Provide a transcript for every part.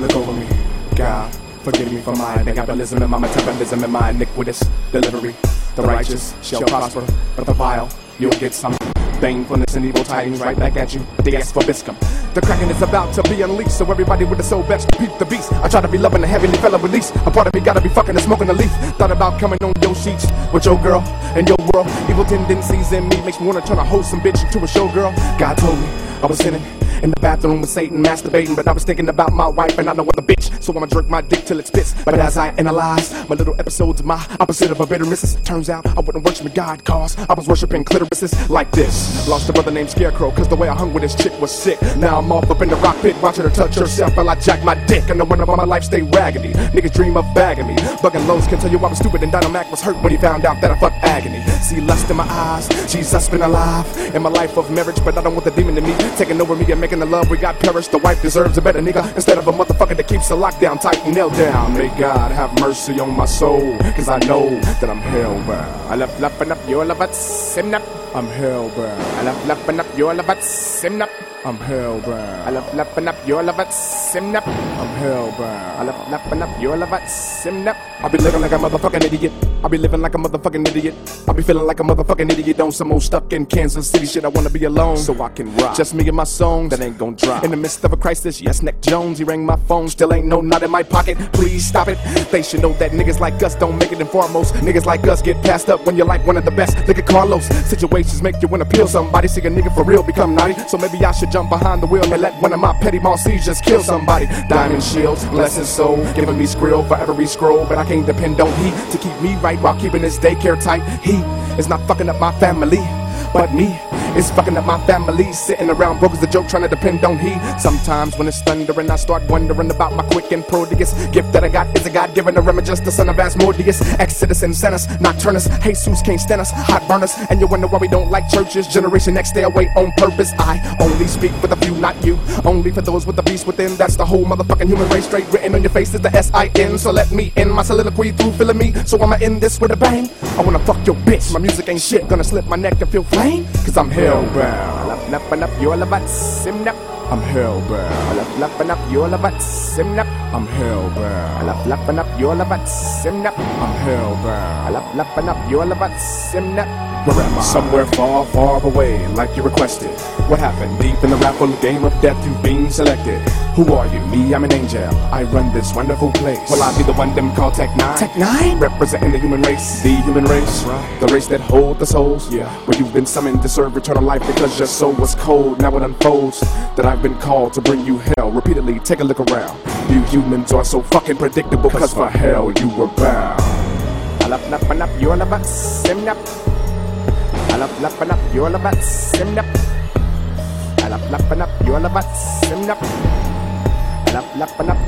look over me. God, forgive me for my metabolism and my metabolism and my iniquitous delivery. The righteous shall prosper, but the vile, you'll get some. Banefulness and evil tidings right back at you. They ask for Biscum. The Kraken is about to be unleashed, so everybody with the soul best peep the beast. I try to be loving the heavenly fella release. A part of me gotta be fucking and smoking a leaf. Thought about coming on your sheets with your girl and your world. Evil tendencies in me makes me wanna turn a wholesome bitch into a showgirl. God told me I was sinning. In the bathroom with Satan masturbating, but I was thinking about my wife and I know what the bitch, so I'ma jerk my dick till it spits. But as I analyze my little episodes of my opposite of a bitter missus, turns out I wasn't worshiping God, cause I was worshiping clitorises like this. Lost a brother named Scarecrow, cause the way I hung with this chick was sick. Now I'm off up in the rock pit, watching her touch herself while I jack my dick. And the one about my life stay raggedy. Niggas dream of bagging me. Bugging lows can tell you I was stupid, and Dynamac was hurt when he found out that I fucked agony. See lust in my eyes, Jesus been alive in my life of marriage, but I don't want the demon in me taking over me and making the love we got perish. The wife deserves a better nigga instead of a motherfucker that keeps the lockdown tight and nailed down. May God have mercy on my soul, cause I know that I'm hellbound. I love lapping up your love, sim up. I'm hellbound. I love lapping up your love, sim up. I'm hellbound. I love lapping up your love, sim up. I'm hellbound. I love lapping up your love, sim up. I be living like a motherfucking idiot. I be living like a motherfucking idiot. I be feeling like a motherfucking idiot on some old stuck in Kansas City shit. I wanna be alone so I can rock. Just me and my songs that ain't gon' drop. In the midst of a crisis, yes, Nick Jones, he rang my phone. Still ain't no knot in my pocket. Please stop it. They should know that niggas like us don't make it in foremost. Niggas like us get passed up when you're like one of the best. Look at Carlos. Situations make you wanna peel somebody. See a nigga for real become naughty. So maybe I should jump behind the wheel and let one of my petty mall seizures kill somebody. Diamond shields, blessed soul, giving me skrill for every scroll. But I can't depend on he to keep me right while keeping his daycare tight. He is not fucking up my family, but me is fucking up my family. Sitting around broke as a joke, trying to depend on he. Sometimes when it's thundering, I start wondering about my quick and prodigious gift that I got. Is a God given a just the son of Asmodeus, Exodus and Senus, Nocturnus, Jesus can't stand us, hot burners. And you wonder why we don't like churches. Generation X stay away on purpose. I only speak for the few, not you. Only for those with the beast within. That's the whole motherfucking human race. Straight written on your face is the S I N. So let me end my soliloquy through feeling me. So I'ma end this with a bang. I wanna fuck your bitch. My music ain't shit. Gonna slip my neck and feel flame. Cause I'm hellbound. Lap, lapping up your labat, sim nap. I'm hellbound. Lap, lapping up your labat, sim nap. I'm hellbound. Lap, lapping up your labat, sim nap. I'm hellbound. Lap, lapping up your labat, sim nap. Where am I? Somewhere far, far away, like you requested. What happened? Deep in the raffle game of death, you've been selected. Who are you? Me, I'm an angel. I run this wonderful place. Will I be the one them called Tech N9ne? Tech N9ne? Representing the human race. The human race. Right. The race that hold the souls. Yeah. Where you've been summoned to serve eternal life because your soul was cold. Now it unfolds that I've been called to bring you hell. Repeatedly, take a look around. You humans are so fucking predictable, cause for hell you were bound. Alap napan up, you're about sim nap. Alap lapan up, you're about sim nap. Alap lapan up, you're about sim up,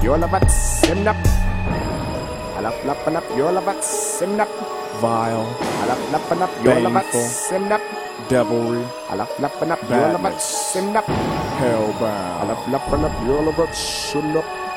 you're about sim nap. Alap lapan up, you're sim nap. Vile. Alap lapan up, you're sim nap. Devilry. Alap lapan up, you're sim nap. Hellbound. Alap lapan up, you're sim nap.